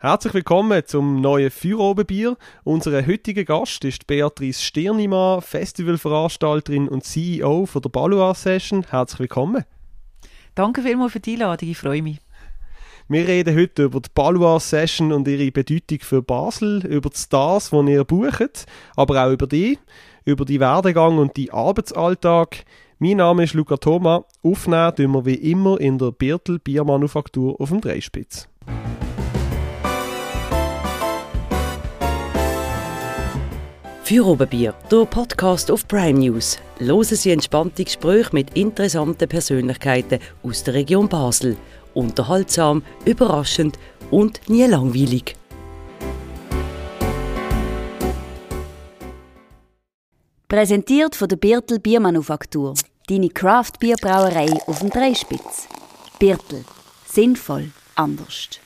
Herzlich willkommen zum neuen Feuerobenbier. Unser heutiger Gast ist Beatrice Stirnimann, Festivalveranstalterin und CEO von der Balua Session. Herzlich willkommen. Danke vielmals für die Einladung, ich freue mich. Wir reden heute über die Balua Session und ihre Bedeutung für Basel, über die Stars, die ihr bucht, aber auch über die, über die Werdegang und die Arbeitsalltag. Mein Name ist Luca Thoma. Aufnehmen tun wir wie immer in der Birtel Biermanufaktur auf dem Dreispitz. Für Oberbier, der Podcast auf Prime News. Hören Sie entspannte Gespräche mit interessanten Persönlichkeiten aus der Region Basel. Unterhaltsam, überraschend und nie langweilig. Präsentiert von der Birtel Biermanufaktur. Deine Craft-Bierbrauerei auf dem Dreispitz. Birtel. Sinnvoll. Anders.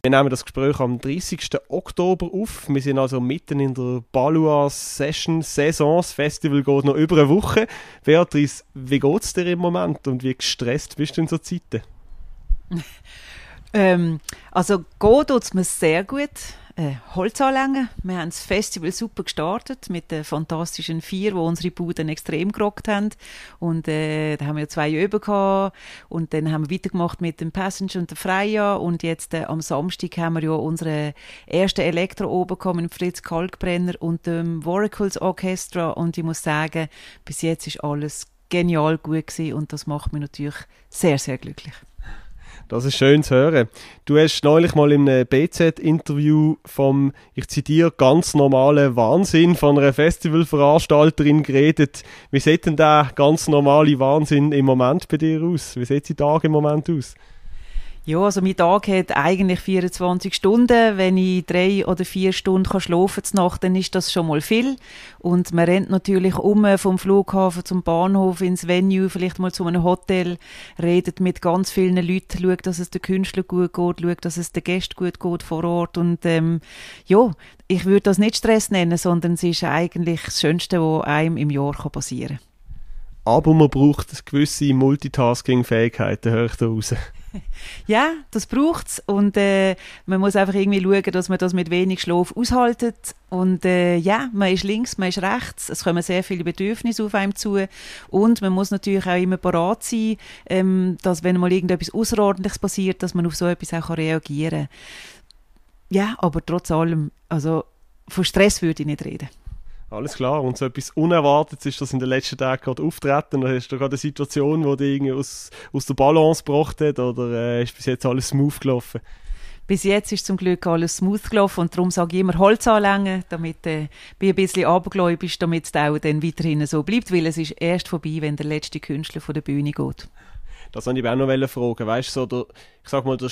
Wir nehmen das Gespräch am 30. Oktober auf. Wir sind also mitten in der Balua Session Saison. Das Festival geht noch über eine Woche. Beatrice, wie geht es dir im Moment und wie gestresst bist du in so Zeiten? ähm, also geht es mir sehr gut äh, Holzanlängen. Wir haben das Festival super gestartet mit den fantastischen vier, wo unsere Buden extrem gerockt haben. Und äh, da haben wir zwei Öben gehabt. Und dann haben wir weitergemacht mit dem Passenger und der Freya. Und jetzt äh, am Samstag haben wir ja unsere erste Elektro oben gehabt mit Fritz Kalkbrenner und dem Oracles Orchestra. Und ich muss sagen, bis jetzt ist alles genial gut gewesen. Und das macht mich natürlich sehr, sehr glücklich. Das ist schön zu hören. Du hast neulich mal in einem BZ-Interview vom, ich zitiere, ganz normalen Wahnsinn von einer Festivalveranstalterin geredet. Wie sieht denn der ganz normale Wahnsinn im Moment bei dir aus? Wie sieht die Tag im Moment aus? Ja, also mein Tag hat eigentlich 24 Stunden. Wenn ich drei oder vier Stunden kann schlafen kann Nacht, dann ist das schon mal viel. Und man rennt natürlich um vom Flughafen zum Bahnhof ins Venue, vielleicht mal zu einem Hotel, redet mit ganz vielen Leuten, schaut, dass es den Künstlern gut geht, schaut, dass es den Gästen gut geht vor Ort. Und ähm, ja, ich würde das nicht Stress nennen, sondern es ist eigentlich das Schönste, was einem im Jahr passieren kann. Aber man braucht gewisse Multitasking-Fähigkeiten, höre ich da raus. ja, das braucht es. Und äh, man muss einfach irgendwie schauen, dass man das mit wenig Schlaf aushaltet. Und äh, ja, man ist links, man ist rechts. Es kommen sehr viele Bedürfnisse auf einem zu. Und man muss natürlich auch immer parat sein, ähm, dass wenn mal irgendetwas Außerordentliches passiert, dass man auf so etwas auch reagieren kann. Ja, aber trotz allem, also von Stress würde ich nicht reden. Alles klar. Und so etwas Unerwartetes ist das in den letzten Tagen gerade auftreten. Da hast du gerade eine Situation, die dich irgendwie aus, aus der Balance gebracht hat oder äh, ist bis jetzt alles smooth gelaufen? Bis jetzt ist zum Glück alles smooth gelaufen und darum sage ich immer Holz anlängen, damit äh, bin ein bisschen abergläubisch, damit es auch dann weiterhin so bleibt, weil es ist erst vorbei, wenn der letzte Künstler von der Bühne geht. Das wollte ich auch noch fragen. Weißt du, so der, ich sag mal, der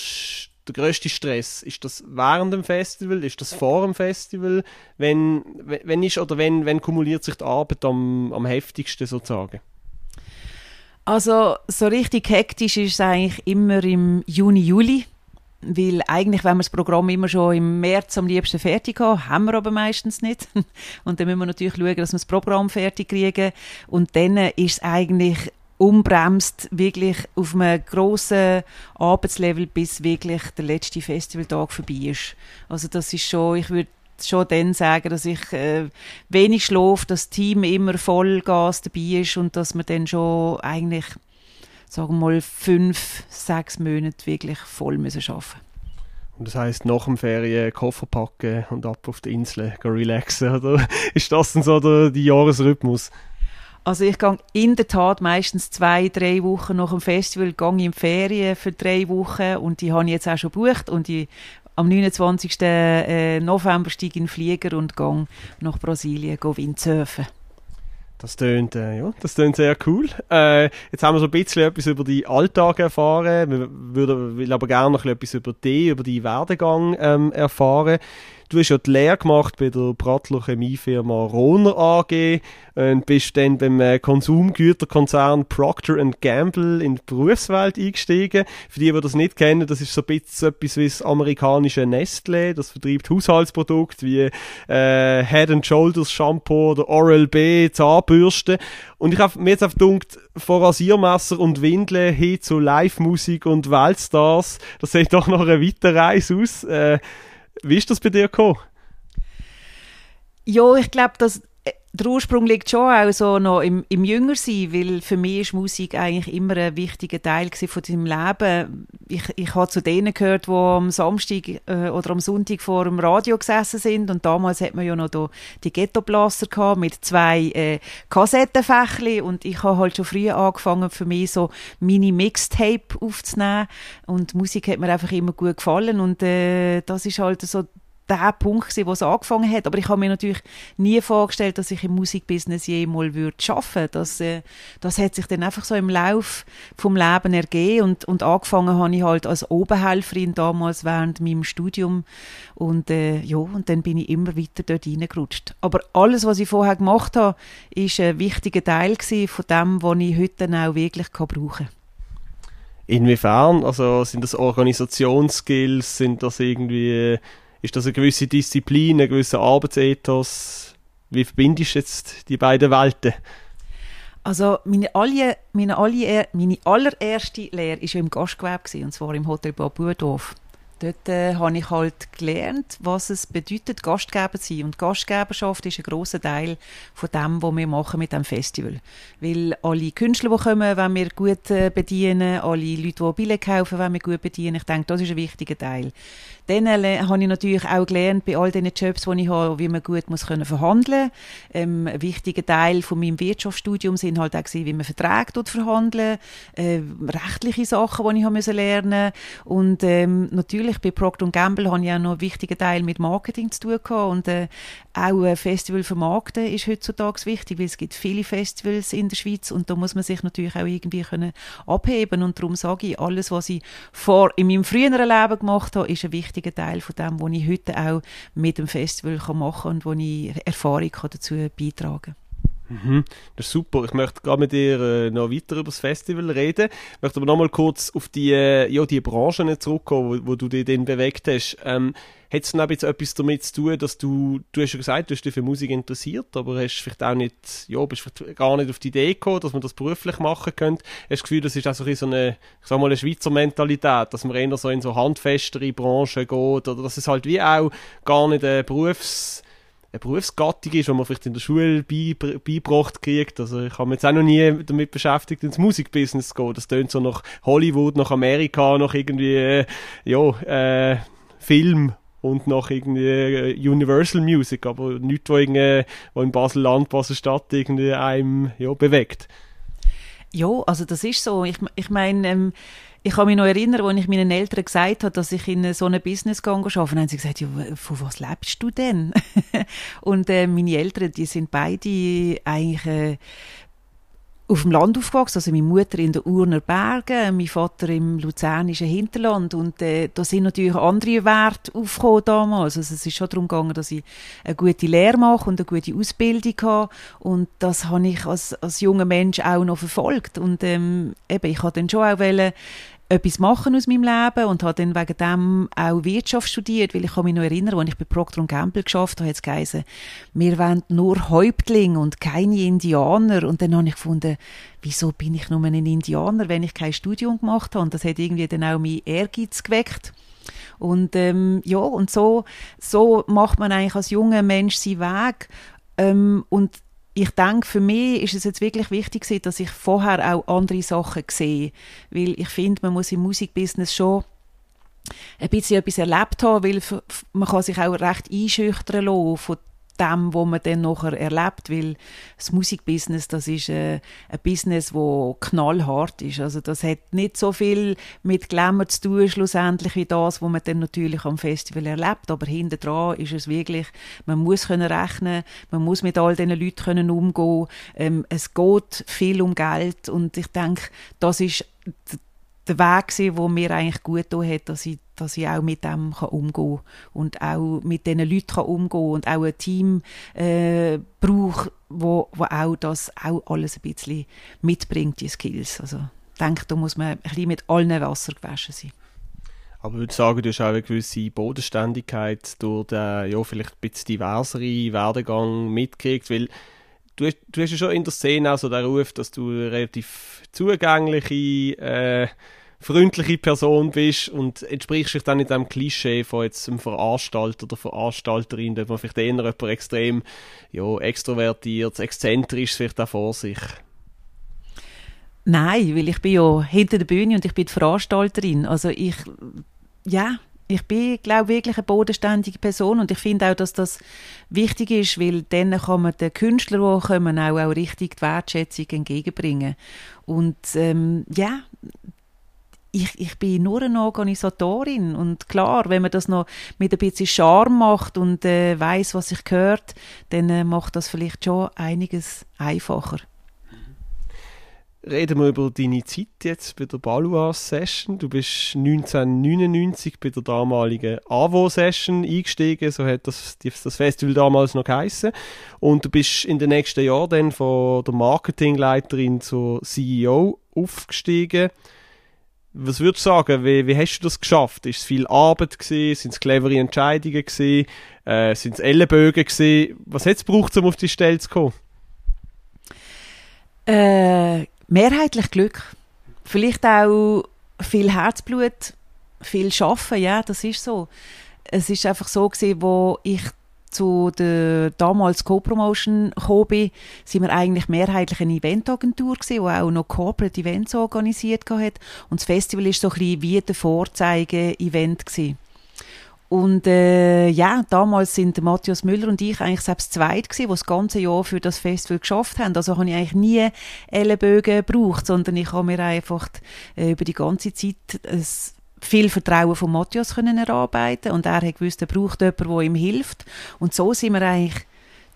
der größte Stress? Ist das während dem Festival? Ist das vor dem Festival? Wenn, wenn ist oder wenn, wenn kumuliert sich die Arbeit am, am heftigsten sozusagen? Also so richtig hektisch ist es eigentlich immer im Juni, Juli. Weil eigentlich, wenn wir das Programm immer schon im März am liebsten fertig haben, haben wir aber meistens nicht. Und dann müssen wir natürlich schauen, dass wir das Programm fertig kriegen. Und dann ist es eigentlich umbremst, wirklich auf einem grossen Arbeitslevel, bis wirklich der letzte Festivaltag vorbei ist. Also das ist schon, ich würde schon dann sagen, dass ich äh, wenig schlafe, dass das Team immer Vollgas dabei ist und dass wir dann schon eigentlich, sagen wir mal, fünf, sechs Monate wirklich voll müssen arbeiten und das heißt nach dem Ferien Koffer packen und ab auf die Insel relaxen, oder? Ist das dann so der, der Jahresrhythmus? Also ich gehe in der Tat meistens zwei, drei Wochen nach dem Festival gehe in Ferien für drei Wochen und die habe ich jetzt auch schon gebucht und ich, am 29. Äh, November steige ich in den Flieger und gehe nach Brasilien Windsurfen. Das tönt, äh, ja, das tönt sehr cool. Äh, jetzt haben wir so ein bisschen etwas über die Alltag erfahren. Wir würden aber gerne noch etwas über dich, über deinen Werdegang ähm, erfahren. Du hast ja die Lehre gemacht bei der Prattler Chemiefirma Rohner AG und bist dann beim äh, Konsumgüterkonzern Procter Gamble in die Berufswelt eingestiegen. Für die, die das nicht kennen, das ist so ein bisschen etwas wie das amerikanische Nestlé, das vertreibt Haushaltsprodukte wie äh, Head and Shoulders Shampoo oder Oral-B Zahnbürste. Und ich habe mir jetzt einfach gedacht, von Rasiermesser und Windeln hin zu Live-Musik und Weltstars, das sieht doch noch eine weitere Reise aus. Äh, wie ist das bei dir gekommen? Ja, ich glaube, dass der Ursprung liegt schon auch so noch im, im Jüngersein, weil für mich ist Musik eigentlich immer ein wichtiger Teil von deinem Leben. Ich, ich habe zu denen gehört, die am Samstag äh, oder am Sonntag vor dem Radio gesessen sind. Und damals hat man ja noch die Ghetto-Blaster gehabt mit zwei äh, Kassettenfächli. Und ich habe halt schon früh angefangen für mich so Mini-Mixtape aufzunehmen. Und Musik hat mir einfach immer gut gefallen. Und äh, das ist halt so der Punkt gewesen, wo es angefangen hat. Aber ich habe mir natürlich nie vorgestellt, dass ich im Musikbusiness jemals würde schaffen. Das, äh, das hat sich dann einfach so im Lauf vom Leben ergeben und, und angefangen habe ich halt als Oberhelferin damals während meinem Studium und äh, ja und dann bin ich immer weiter dort reingerutscht. Aber alles, was ich vorher gemacht habe, ist ein wichtiger Teil von dem, was ich heute auch wirklich kann brauchen kann. Inwiefern? Also sind das Organisationsskills? Sind das irgendwie ist das eine gewisse Disziplin, ein gewisser Arbeitsethos? Wie verbindest du jetzt die beiden Welten? Also meine, alle, meine, alle, meine allererste Lehre war im Gastgewerbe, und zwar im Hotel Bad Budorf. Dort äh, habe ich halt gelernt, was es bedeutet, Gastgeber zu sein. Und Gastgeberschaft ist ein großer Teil von dem, was wir machen mit dem Festival. Weil alle Künstler, die kommen, wenn wir gut äh, bedienen, alle Leute, die Billett kaufen, wenn wir gut bedienen, ich denke, das ist ein wichtiger Teil. Dann äh, habe ich natürlich auch gelernt, bei all den Jobs, die ich habe, wie man gut muss können verhandeln. Ähm, Ein wichtiger Teil von meinem Wirtschaftsstudium sind halt auch wie man Verträge dort verhandeln, äh, rechtliche Sachen, die ich habe lernen. Und ähm, natürlich bei Procter Gamble habe ich auch noch einen wichtigen Teil mit Marketing zu tun gehabt. Und äh, auch ein Festival vermarkten ist heutzutage wichtig, weil es gibt viele Festivals in der Schweiz und da muss man sich natürlich auch irgendwie können abheben. Und darum sage ich, alles, was ich vor in meinem früheren Leben gemacht habe, ist ein wichtiger wichtiger Teil von dem, was ich heute auch mit dem Festival machen kann und wo ich Erfahrung dazu beitragen kann. Mhm, das ist super. Ich möchte gerade mit dir äh, noch weiter über das Festival reden. Ich möchte aber noch mal kurz auf die, äh, ja, die Branchen zurückkommen, wo, wo du dich dann bewegt hast. Ähm, hat es dann jetzt etwas damit zu tun, dass du, du hast ja gesagt, du hast dich für Musik interessiert, aber hast vielleicht auch nicht, ja, bist vielleicht gar nicht auf die Idee gekommen, dass man das beruflich machen könnte. Hast du das Gefühl, das ist auch so eine, ich sag mal, eine Schweizer Mentalität, dass man eher so in so handfestere Branchen geht oder dass es halt wie auch gar nicht ein Berufs eine Berufsgattung ist, die man vielleicht in der Schule beigebracht kriegt. Also ich habe mich jetzt auch noch nie damit beschäftigt, ins Musikbusiness zu gehen. Das tönt so nach Hollywood, nach Amerika, nach irgendwie, äh, ja, äh, Film und nach irgendwie äh, Universal Music, aber nichts, wo, irgendwie, in Basel-Land, Basel-Stadt irgendwie einem ja, bewegt. Ja, also das ist so. Ich, ich meine, ähm, ich kann mich noch erinnern, als ich meinen Eltern gesagt habe, dass ich in so einem Business arbeite, haben sie gesagt, ja, von was lebst du denn? und äh, meine Eltern, die sind beide eigentlich äh, auf dem Land aufgewachsen, also meine Mutter in den Urner Bergen, mein Vater im luzernischen Hinterland. Und äh, da sind natürlich andere Werte aufgekommen damals. Also es ist schon darum gegangen, dass ich eine gute Lehre mache und eine gute Ausbildung habe. Und das habe ich als, als junger Mensch auch noch verfolgt. Und ähm, eben, ich habe dann schon auch wollen, etwas machen aus meinem Leben und habe dann wegen dem auch Wirtschaft studiert, weil ich kann mich noch erinnern, als ich bei Procter Gamble geschafft habe, hat es geheißen, wir wollen nur Häuptlinge und keine Indianer. Und dann habe ich gefunden, wieso bin ich nur ein Indianer, wenn ich kein Studium gemacht habe? Und das hat irgendwie dann auch mein Ehrgeiz geweckt. Und ähm, ja, und so, so macht man eigentlich als junger Mensch seinen Weg. Ähm, und ich denke, für mich ist es jetzt wirklich wichtig, dass ich vorher auch andere Sachen sehe. Weil ich finde, man muss im Musikbusiness schon ein bisschen etwas erlebt haben, weil man kann sich auch recht einschüchtern lassen von dem, was man dann nachher erlebt, weil das Musikbusiness, das ist äh, ein Business, wo knallhart ist. Also das hat nicht so viel mit Glamour zu tun, schlussendlich, wie das, was man dann natürlich am Festival erlebt. Aber hinter dran ist es wirklich, man muss können rechnen, man muss mit all diesen Leuten können umgehen. Ähm, es geht viel um Geld und ich denke, das ist der Weg gewesen, wo mir eigentlich gut getan hat, dass ich, dass ich auch mit dem kann umgehen und auch mit diesen Leuten kann umgehen und auch ein Team äh, brauche, wo, wo auch das auch alles ein bisschen mitbringt, die Skills. Also ich denke, da muss man ein bisschen mit allen Wasser gewaschen sein. Aber ich würde sagen, du hast auch eine gewisse Bodenständigkeit durch den, ja, vielleicht ein bisschen diverseren Werdegang mitgekriegt, weil du hast, du hast ja schon in der Szene auch so den Ruf, dass du relativ zugängliche, äh, freundliche Person bist und entsprichst dich dann in dem Klischee von jetzt einem Veranstalter oder Veranstalterin, da man vielleicht eher jemand extrem ja, extrovertiert, exzentrisch vielleicht auch vor sich. Nein, weil ich bin ja hinter der Bühne und ich bin die Veranstalterin. Also ich, ja, ich bin, glaube wirklich eine bodenständige Person und ich finde auch, dass das wichtig ist, weil dann kann man den Künstlern, die kommen, auch, auch richtig die Wertschätzung entgegenbringen. Und ähm, ja, ich, ich bin nur eine Organisatorin und klar, wenn man das noch mit ein bisschen Charme macht und äh, weiß, was sich gehört, dann äh, macht das vielleicht schon einiges einfacher reden wir über deine Zeit jetzt bei der Balua-Session. Du bist 1999 bei der damaligen AWO-Session eingestiegen, so hat das, das Festival damals noch geheißen. Und du bist in den nächsten Jahren dann von der Marketingleiterin zur CEO aufgestiegen. Was würdest du sagen, wie, wie hast du das geschafft? Ist es viel Arbeit gewesen? Sind es clevere Entscheidungen gewesen? Äh, sind es Ellenbögen gewesen? Was hat es gebraucht, um auf die Stelle zu kommen? Äh, mehrheitlich Glück. Vielleicht auch viel Herzblut, viel Schaffen, ja, das ist so. Es ist einfach so gewesen, wo ich zu der damals Co-Promotion gekommen bin, sind wir eigentlich mehrheitlich eine Eventagentur gewesen, die auch noch Corporate Events organisiert hat. Und das Festival ist so ein bisschen wie der Vorzeige-Event gewesen. Und äh, ja, damals sind Matthias Müller und ich eigentlich selbst zweit gewesen, die das ganze Jahr für das Festival geschafft haben. Also habe ich eigentlich nie Ellenbögen gebraucht, sondern ich habe mir einfach äh, über die ganze Zeit ein viel Vertrauen von Matthias können erarbeiten und er hat gewusst, er braucht jemanden, der ihm hilft. Und so sind wir eigentlich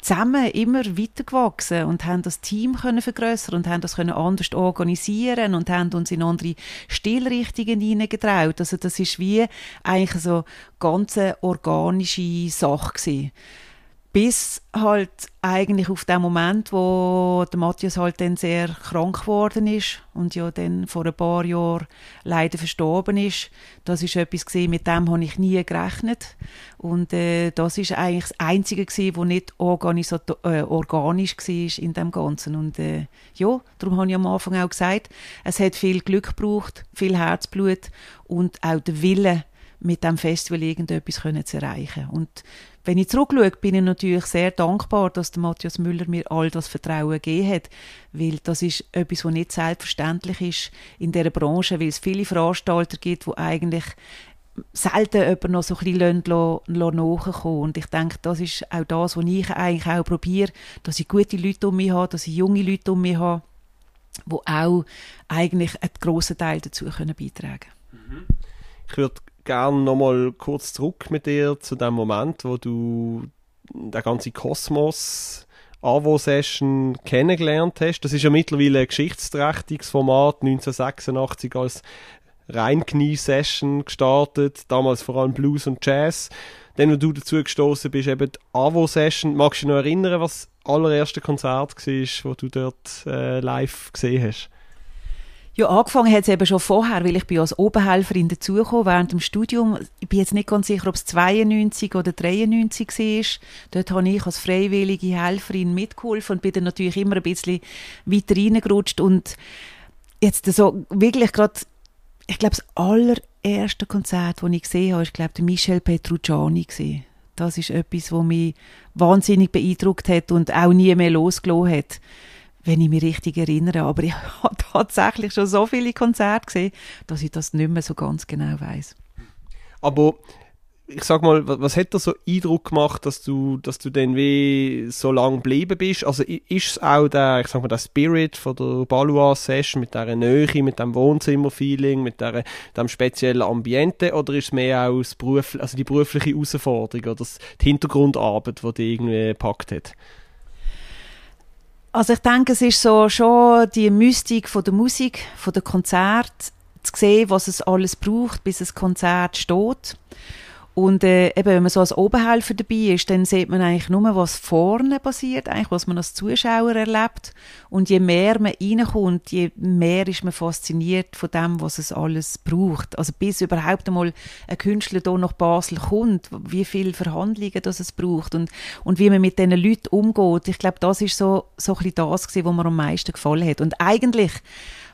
zusammen immer weitergewachsen und haben das Team können vergrößern und haben das können anders organisieren und haben uns in andere Stilrichtungen hineingetraut. Also das ist wie eigentlich so ganz organische Sache gewesen bis halt eigentlich auf den Moment, wo der Matthias halt dann sehr krank geworden ist und ja dann vor ein paar Jahren leider verstorben ist. Das ist etwas gewesen, mit dem habe ich nie gerechnet und äh, das ist eigentlich das Einzige gewesen, wo nicht äh, organisch war in dem Ganzen und äh, ja, darum habe ich am Anfang auch gesagt, es hat viel Glück gebraucht, viel Herzblut und auch der Wille mit dem Festival irgendetwas zu erreichen. Und wenn ich zurückschaue, bin ich natürlich sehr dankbar, dass der Matthias Müller mir all das Vertrauen gegeben hat, weil das ist etwas, was nicht selbstverständlich ist in dieser Branche, weil es viele Veranstalter gibt, die eigentlich selten jemand noch so ein bisschen nachkommen. Und ich denke, das ist auch das, was ich eigentlich auch probiere, dass ich gute Leute um mich habe, dass ich junge Leute um mich habe, die auch eigentlich einen grossen Teil dazu beitragen können. Ich würde gerne nochmal kurz zurück mit dir zu dem Moment, wo du den ganzen Kosmos AWO-Session kennengelernt hast. Das ist ja mittlerweile ein geschichtsträchtiges Format, 1986 als Reinknie-Session gestartet, damals vor allem Blues und Jazz. Dann, wo du dazu gestoßen bist, eben die AWO-Session. Magst du dich noch erinnern, was das allererste Konzert war, wo du dort äh, live gesehen hast? Ja, angefangen hat es eben schon vorher, weil ich bin als Oberhelferin dazugekommen während dem Studium. Ich bin jetzt nicht ganz sicher, ob es 92 oder 93 war. Dort habe ich als freiwillige Helferin mitgeholfen und bin dann natürlich immer ein bisschen weiter reingerutscht und jetzt so wirklich gerade, ich glaube, das allererste Konzert, das ich gesehen habe, ist, glaube ich, Michel Petrucciani. Das ist etwas, was mich wahnsinnig beeindruckt hat und auch nie mehr losgelassen hat wenn ich mich richtig erinnere. Aber ich habe tatsächlich schon so viele Konzerte gesehen, dass ich das nicht mehr so ganz genau weiß. Aber ich sag mal, was hat dir so Eindruck gemacht, dass du, dass du dann wie so lange geblieben bist? Also ist es auch der, ich sag mal, der Spirit von der Balua Session mit dieser Nähe, mit dem Wohnzimmerfeeling, mit der, dem speziellen Ambiente oder ist es mehr auch das Beruf, also die berufliche Herausforderung oder das, die Hintergrundarbeit, die dich irgendwie gepackt hat? Also ich denke, es ist so schon die Mystik von der Musik, von der Konzert, zu sehen, was es alles braucht, bis ein Konzert steht. Und äh, eben, wenn man so als Oberhelfer dabei ist, dann sieht man eigentlich nur, was vorne passiert, eigentlich, was man als Zuschauer erlebt. Und je mehr man reinkommt, je mehr ist man fasziniert von dem, was es alles braucht. Also bis überhaupt einmal ein Künstler hier nach Basel kommt, wie viele Verhandlungen das es braucht und, und wie man mit diesen Leuten umgeht. Ich glaube, das ist so, so ein bisschen das was mir am meisten gefallen hat. Und eigentlich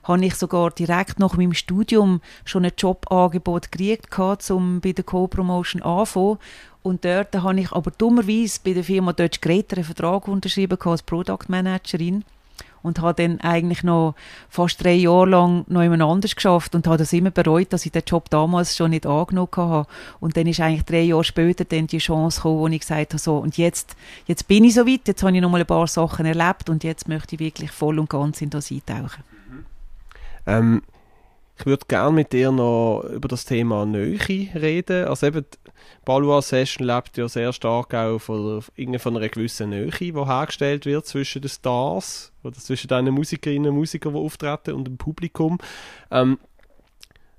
habe ich sogar direkt nach meinem Studium schon ein Jobangebot gekriegt, um bei der Co-Promotion anzufangen. Und dort habe ich aber dummerweise bei der Firma Deutsch Greta einen Vertrag unterschrieben als Product Managerin und habe dann eigentlich noch fast drei Jahre lang noch jemand anders geschafft und habe das immer bereut, dass ich den Job damals schon nicht angenommen habe. Und dann ist eigentlich drei Jahre später dann die Chance gekommen, wo ich gesagt habe, so, und jetzt, jetzt bin ich so weit, jetzt habe ich noch mal ein paar Sachen erlebt und jetzt möchte ich wirklich voll und ganz in das eintauchen. Ähm, ich würde gerne mit dir noch über das Thema Nähe reden. Also eben, die Balua Session lebt ja sehr stark auch von, von einer gewissen Nähe, die hergestellt wird zwischen den Stars oder zwischen den Musikerinnen und Musikern, die auftreten und dem Publikum. Ähm,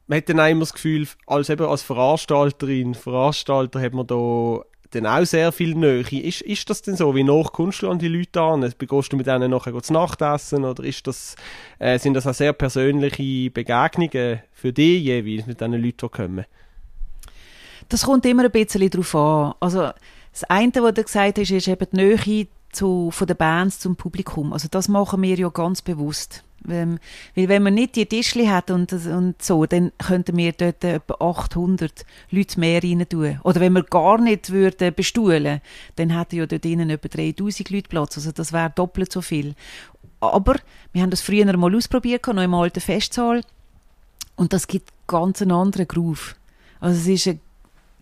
man hat dann immer das Gefühl, als, eben als Veranstalterin, Veranstalter hat man da dann auch sehr viel Nähe. Ist, ist das denn so? Wie nach kommst du an die Leute an? Begehst du mit denen nachher zu Nachtessen? Oder ist das, äh, sind das auch sehr persönliche Begegnungen für dich jeweils mit diesen Leuten, die kommen? Das kommt immer ein bisschen darauf an. Also, das eine, was du gesagt hast, ist eben die Nähe zu, von den Bands zum Publikum. Also das machen wir ja ganz bewusst. Ähm, weil wenn man nicht die Tischli hat und, und so, dann könnten wir dort etwa 800 Leute mehr rein tun. Oder wenn wir gar nicht würden bestuhlen, dann hätten ja dort innen etwa 3000 Leute Platz. Also das wäre doppelt so viel. Aber wir haben das früher mal ausprobiert, noch im alten Festsaal. Und das gibt ganz einen anderen Groove. Also es ist eine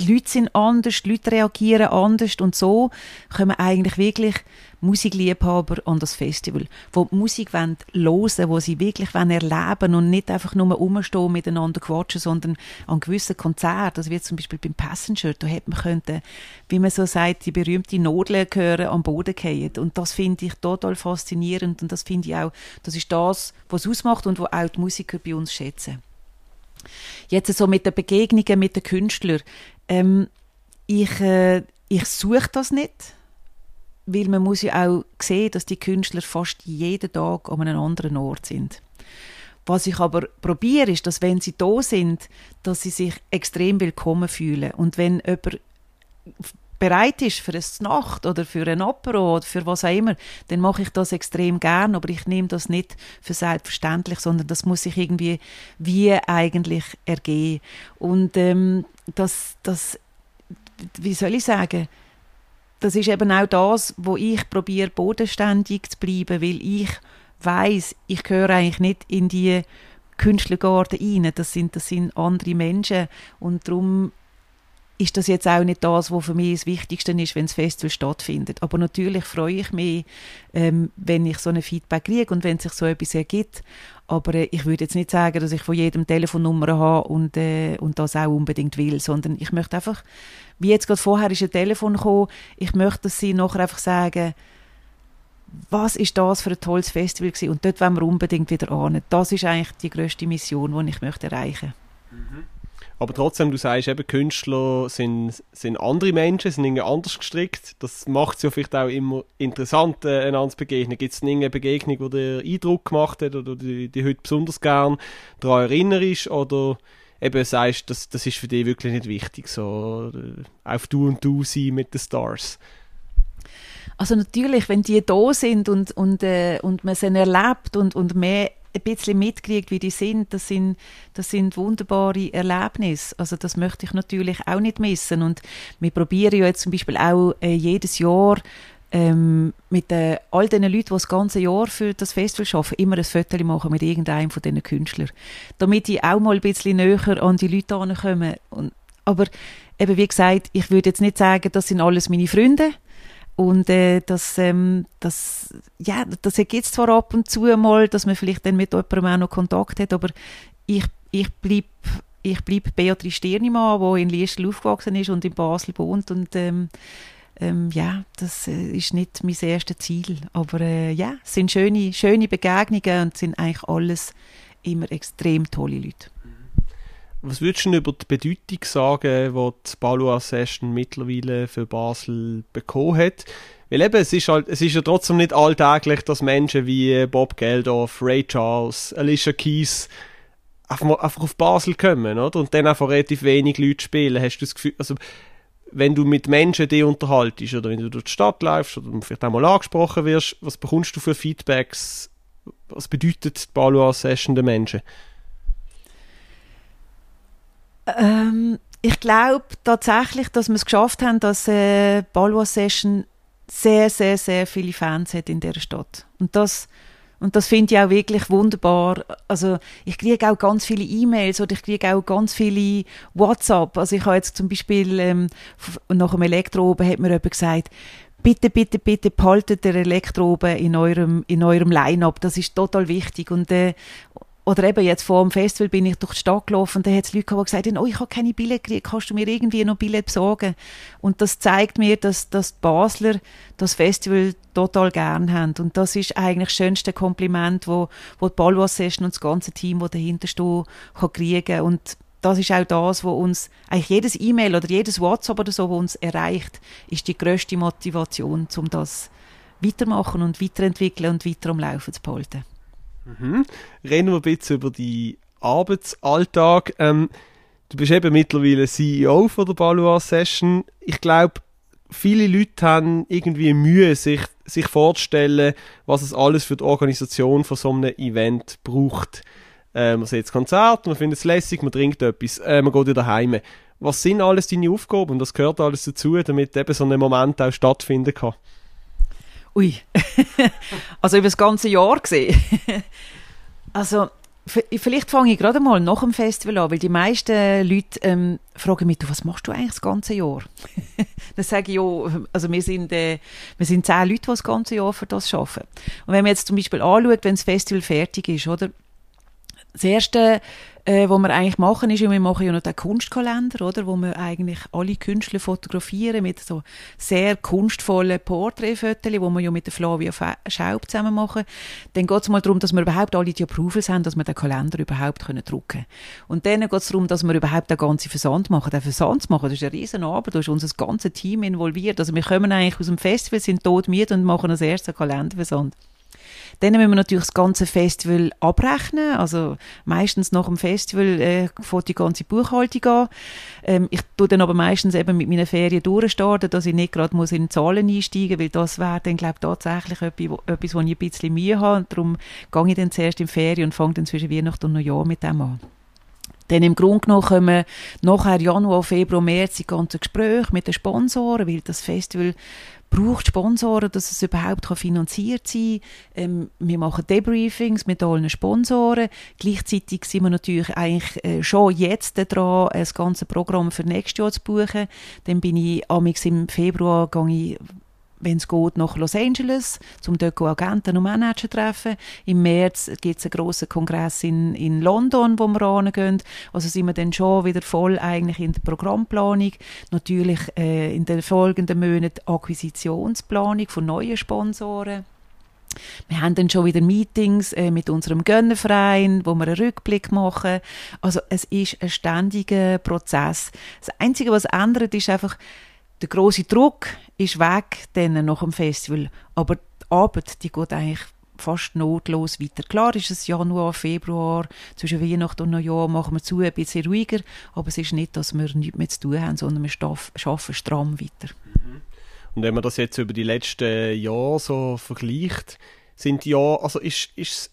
die Leute sind anders, die Leute reagieren anders und so kommen eigentlich wirklich Musikliebhaber an das Festival, wo die Musik hören wollen, wo sie wirklich erleben und nicht einfach nur rumstehen miteinander quatschen, sondern an gewissen Konzerten, also wie zum Beispiel beim Passenger, da hätte man könnte, wie man so sagt, die berühmte Nodle hören am Boden fallen und das finde ich total faszinierend und das finde ich auch, das ist das, was es ausmacht und was auch die Musiker bei uns schätzen. Jetzt so mit den Begegnungen mit den Künstlern. Ähm, ich, äh, ich suche das nicht, weil man muss ja auch sehen, dass die Künstler fast jeden Tag an einem anderen Ort sind. Was ich aber probiere, ist, dass wenn sie da sind, dass sie sich extrem willkommen fühlen. Und wenn jemand bereit ist für eine Nacht oder für ein Apero oder für was auch immer, dann mache ich das extrem gern, aber ich nehme das nicht für selbstverständlich, sondern das muss sich irgendwie wie eigentlich ergehen. Und ähm, das, das, wie soll ich sagen, das ist eben auch das, wo ich probiere bodenständig zu bleiben, weil ich weiß, ich gehöre eigentlich nicht in die Künstlergarten rein. Das sind, das sind andere Menschen und darum ist das jetzt auch nicht das, was für mich das Wichtigste ist, wenn das Festival stattfindet. Aber natürlich freue ich mich, ähm, wenn ich so ein Feedback kriege und wenn sich so etwas ergibt. Aber äh, ich würde jetzt nicht sagen, dass ich von jedem Telefonnummer habe und, äh, und das auch unbedingt will, sondern ich möchte einfach, wie jetzt gerade vorher ist ein Telefon gekommen, ich möchte, dass sie nachher einfach sagen, was ist das für ein tolles Festival gewesen? und dort wollen wir unbedingt wieder an. Das ist eigentlich die größte Mission, die ich möchte erreichen möchte. Mhm. Aber trotzdem, du sagst eben, Künstler sind, sind andere Menschen, sind irgendwie anders gestrickt. Das macht es ja vielleicht auch immer interessant, äh, einander zu begegnen. Gibt es eine Begegnung, die dir Eindruck gemacht hat oder die, die heute besonders gern daran erinnerst? Oder eben sagst, das, das ist für dich wirklich nicht wichtig, so äh, auf Du und Du sein mit den Stars? Also natürlich, wenn die da sind und, und, äh, und man sie erlebt und, und mehr ein bisschen mitkriegt, wie die sind, das sind, das sind wunderbare Erlebnisse. Also das möchte ich natürlich auch nicht missen. Und wir probieren ja jetzt zum Beispiel auch äh, jedes Jahr ähm, mit äh, all den Leuten, die das ganze Jahr für das Festival arbeiten, immer ein Foto machen mit irgendeinem von diesen Künstlern. Damit die auch mal ein bisschen näher an die Leute herankommen. aber eben wie gesagt, ich würde jetzt nicht sagen, das sind alles meine Freunde, und äh, das, ähm, das, ja, das ergibt zwar ab und zu mal, dass man vielleicht dann mit jemandem auch noch Kontakt hat, aber ich, ich bleibe ich bleib Beatrice Stirnimann, die in Liestel aufgewachsen ist und in Basel wohnt und ähm, ähm, ja, das äh, ist nicht mein erstes Ziel, aber äh, ja, es sind schöne, schöne Begegnungen und sind eigentlich alles immer extrem tolle Leute. Was würdest du über die Bedeutung sagen, die die Balua Session mittlerweile für Basel bekommen hat? Weil eben, es ist, halt, es ist ja trotzdem nicht alltäglich, dass Menschen wie Bob Geldof, Ray Charles, Alicia Keys einfach, einfach auf Basel kommen, oder? Und dann einfach relativ wenig Leute spielen. Hast du das Gefühl, also, wenn du mit Menschen die unterhaltest oder wenn du durch die Stadt läufst oder vielleicht auch mal angesprochen wirst, was bekommst du für Feedbacks? Was bedeutet die Balua Session den Menschen? Ähm, ich glaube tatsächlich, dass wir es geschafft haben, dass äh, Balwa Session sehr, sehr, sehr viele Fans hat in dieser Stadt. Und das, und das finde ich auch wirklich wunderbar. Also ich kriege auch ganz viele E-Mails oder ich kriege auch ganz viele WhatsApp. Also ich habe jetzt zum Beispiel ähm, nach dem Elektroben hat mir jemand gesagt, bitte, bitte, bitte behaltet der Elektroben in eurem, in eurem Line-Up. Das ist total wichtig. Und, äh, oder eben jetzt vor dem Festival bin ich durch die Stadt gelaufen und da hat es Leute gehabt, die gesagt haben, oh, ich habe keine Billett gekriegt, kannst du mir irgendwie noch Billett besorgen? Und das zeigt mir, dass, dass die Basler das Festival total gern haben. Und das ist eigentlich das schönste Kompliment, wo, wo die Balwas Session und das ganze Team, das dahinter steht, kann kriegen. Und das ist auch das, was uns, eigentlich jedes E-Mail oder jedes WhatsApp oder so, was uns erreicht, ist die grösste Motivation, um das weitermachen und weiterentwickeln und weiter am Laufen zu behalten. Mhm. Reden wir ein bisschen über die Arbeitsalltag. Ähm, du bist eben mittlerweile CEO von der Balua Session. Ich glaube, viele Leute haben irgendwie Mühe, sich, sich vorzustellen, was es alles für die Organisation von so einem Event braucht. Äh, man sieht das Konzert, man findet es lässig, man trinkt etwas, äh, man geht wieder heim. Was sind alles deine Aufgaben und das gehört alles dazu, damit eben so ein Moment auch stattfinden kann? Ui, also über das ganze Jahr gesehen. also vielleicht fange ich gerade mal nach dem Festival an, weil die meisten Leute ähm, fragen mich, was machst du eigentlich das ganze Jahr? Dann sage ich, ja, also wir sind, äh, wir sind zehn Leute, die das ganze Jahr für das arbeiten. Und wenn man jetzt zum Beispiel anschaut, wenn das Festival fertig ist, oder? Das erste äh, was wir eigentlich machen, ist, wir machen ja noch den Kunstkalender, oder, wo wir eigentlich alle Künstler fotografieren mit so sehr kunstvollen Porträtfotos, die wir ja mit der Flavia Schaub zusammen machen. Dann geht es mal darum, dass wir überhaupt alle die Approvals haben, dass wir den Kalender überhaupt können drucken können. Und dann geht es darum, dass wir überhaupt den ganzen Versand machen. Den Versand machen, das ist eine riesen Arbeit, da ist unser ganzes Team involviert. Also wir kommen eigentlich aus dem Festival, sind tot müde und machen als erstes Kalenderversand. Dann müssen wir natürlich das ganze Festival abrechnen. Also meistens nach dem Festival äh, fängt die ganze Buchhaltung an. Ähm, ich tue dann aber meistens eben mit meinen Ferien durchstarten, dass ich nicht gerade muss in Zahlen einsteigen weil das wäre dann, glaube ich, tatsächlich etwas, etwas, wo ich ein bisschen Mühe habe. Und darum gehe ich dann zuerst in Ferien und fange dann zwischen Weihnachten und Neujahr mit dem an. Dann im Grunde genommen kommen nachher Januar, Februar, März die ganzen Gespräche mit den Sponsoren, weil das Festival braucht Sponsoren, dass es überhaupt finanziert sein kann. Ähm, wir machen Debriefings mit allen Sponsoren. Gleichzeitig sind wir natürlich eigentlich äh, schon jetzt dran, das ganze Programm für nächstes Jahr zu buchen. Dann bin ich amix im Februar gehe ich wenn es geht, nach Los Angeles, zum dort Agenten und Manager treffen. Im März gibt es einen grossen Kongress in, in London, wo wir hingehen. Also sind wir dann schon wieder voll eigentlich in der Programmplanung. Natürlich äh, in den folgenden Monaten Akquisitionsplanung von neuen Sponsoren. Wir haben dann schon wieder Meetings äh, mit unserem Gönnerverein, wo wir einen Rückblick machen. Also es ist ein ständiger Prozess. Das Einzige, was ändert, ist einfach, der große Druck ist weg dann nach dem Festival, aber die Arbeit, die geht eigentlich fast notlos weiter. Klar ist es Januar, Februar, zwischen Weihnachten und Neujahr machen wir zu, ein bisschen ruhiger, aber es ist nicht, dass wir nichts mehr zu tun haben, sondern wir arbeiten stramm weiter. Und wenn man das jetzt über die letzten Jahre so vergleicht, sind die Jahre, also ist, ist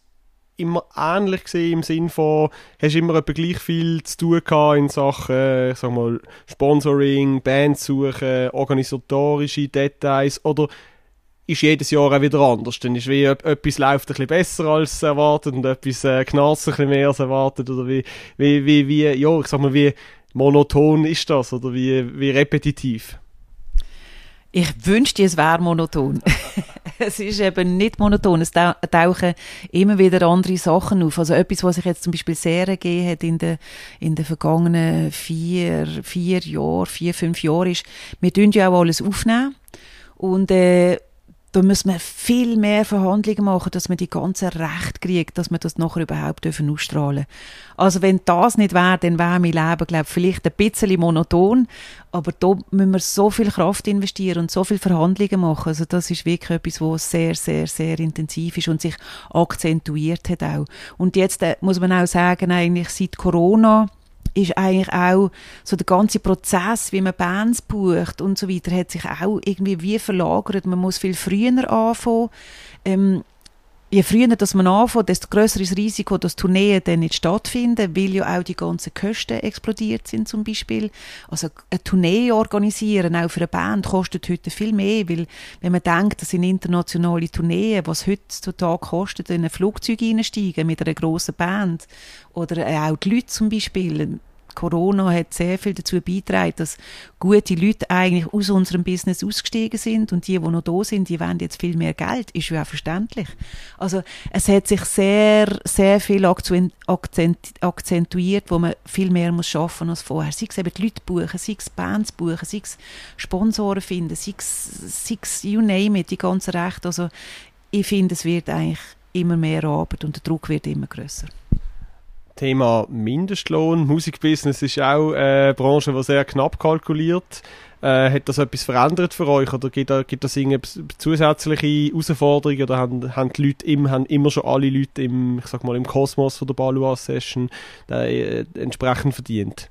immer ähnlich gesehen im Sinn von, hast immer etwa gleich viel zu tun gehabt in Sachen, ich sag mal, Sponsoring, Bandsuchen, organisatorische Details oder ist jedes Jahr auch wieder anders. Dann ist wie etwas läuft ein bisschen besser als erwartet und etwas äh, knarzt ein bisschen mehr als erwartet oder wie, wie, wie, wie, ja, ich sag mal, wie monoton ist das oder wie, wie repetitiv? Ich wünschte, es wäre monoton. es ist eben nicht monoton. Es tauchen immer wieder andere Sachen auf. Also etwas, was sich jetzt zum Beispiel sehr ergeben hat in den, in den vergangenen vier, vier Jahren, vier, fünf Jahren ist, wir tun ja auch alles aufnehmen. Und, äh, da muss man viel mehr Verhandlungen machen, dass man die ganze Recht kriegt, dass man das nachher überhaupt dürfen ausstrahlen Also wenn das nicht wäre, dann wäre mein Leben, glaube ich, vielleicht ein bisschen monoton, aber da müssen wir so viel Kraft investieren und so viel Verhandlungen machen. Also das ist wirklich etwas, was sehr, sehr, sehr intensiv ist und sich akzentuiert hat auch. Und jetzt äh, muss man auch sagen, eigentlich seit Corona ist eigentlich auch so der ganze Prozess, wie man Bands bucht und so weiter, hat sich auch irgendwie wie verlagert. Man muss viel früher anfangen. Ähm, je früher dass man anfängt, desto größer ist das Risiko, dass Tourneen dann nicht stattfinden, weil ja auch die ganzen Kosten explodiert sind zum Beispiel. Also eine Tournee organisieren, auch für eine Band, kostet heute viel mehr, weil wenn man denkt, das sind internationale Tourneen, was heutzutage kostet, in ein Flugzeug einsteigen mit einer grossen Band oder auch die Leute zum Beispiel, Corona hat sehr viel dazu beigetragen, dass gute Leute eigentlich aus unserem Business ausgestiegen sind und die, die noch da sind, die wollen jetzt viel mehr Geld. Ist ja auch verständlich. Also es hat sich sehr, sehr viel akzentuiert, wo man viel mehr muss schaffen als vorher. Sei es eben die Leute buchen, sei es Bands buchen, sei es Sponsoren finden, sei es, sei es you name it, die ganze Rechte. Also ich finde, es wird eigentlich immer mehr Arbeit und der Druck wird immer größer. Thema Mindestlohn. Musikbusiness ist auch eine Branche, die sehr knapp kalkuliert. Äh, hat das etwas verändert für euch oder gibt, gibt das irgendeine zusätzliche Herausforderungen oder haben, haben die Leute im, haben immer schon alle Leute im, ich sag mal, im Kosmos von der Balua Session äh, entsprechend verdient?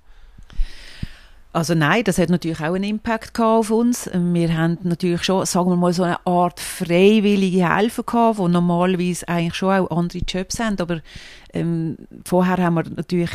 Also nein, das hat natürlich auch einen Impact auf uns. Wir haben natürlich schon, sagen wir mal, so eine Art freiwillige Helfer gehabt, die normalerweise eigentlich schon auch andere Jobs haben, aber ähm, vorher haben wir natürlich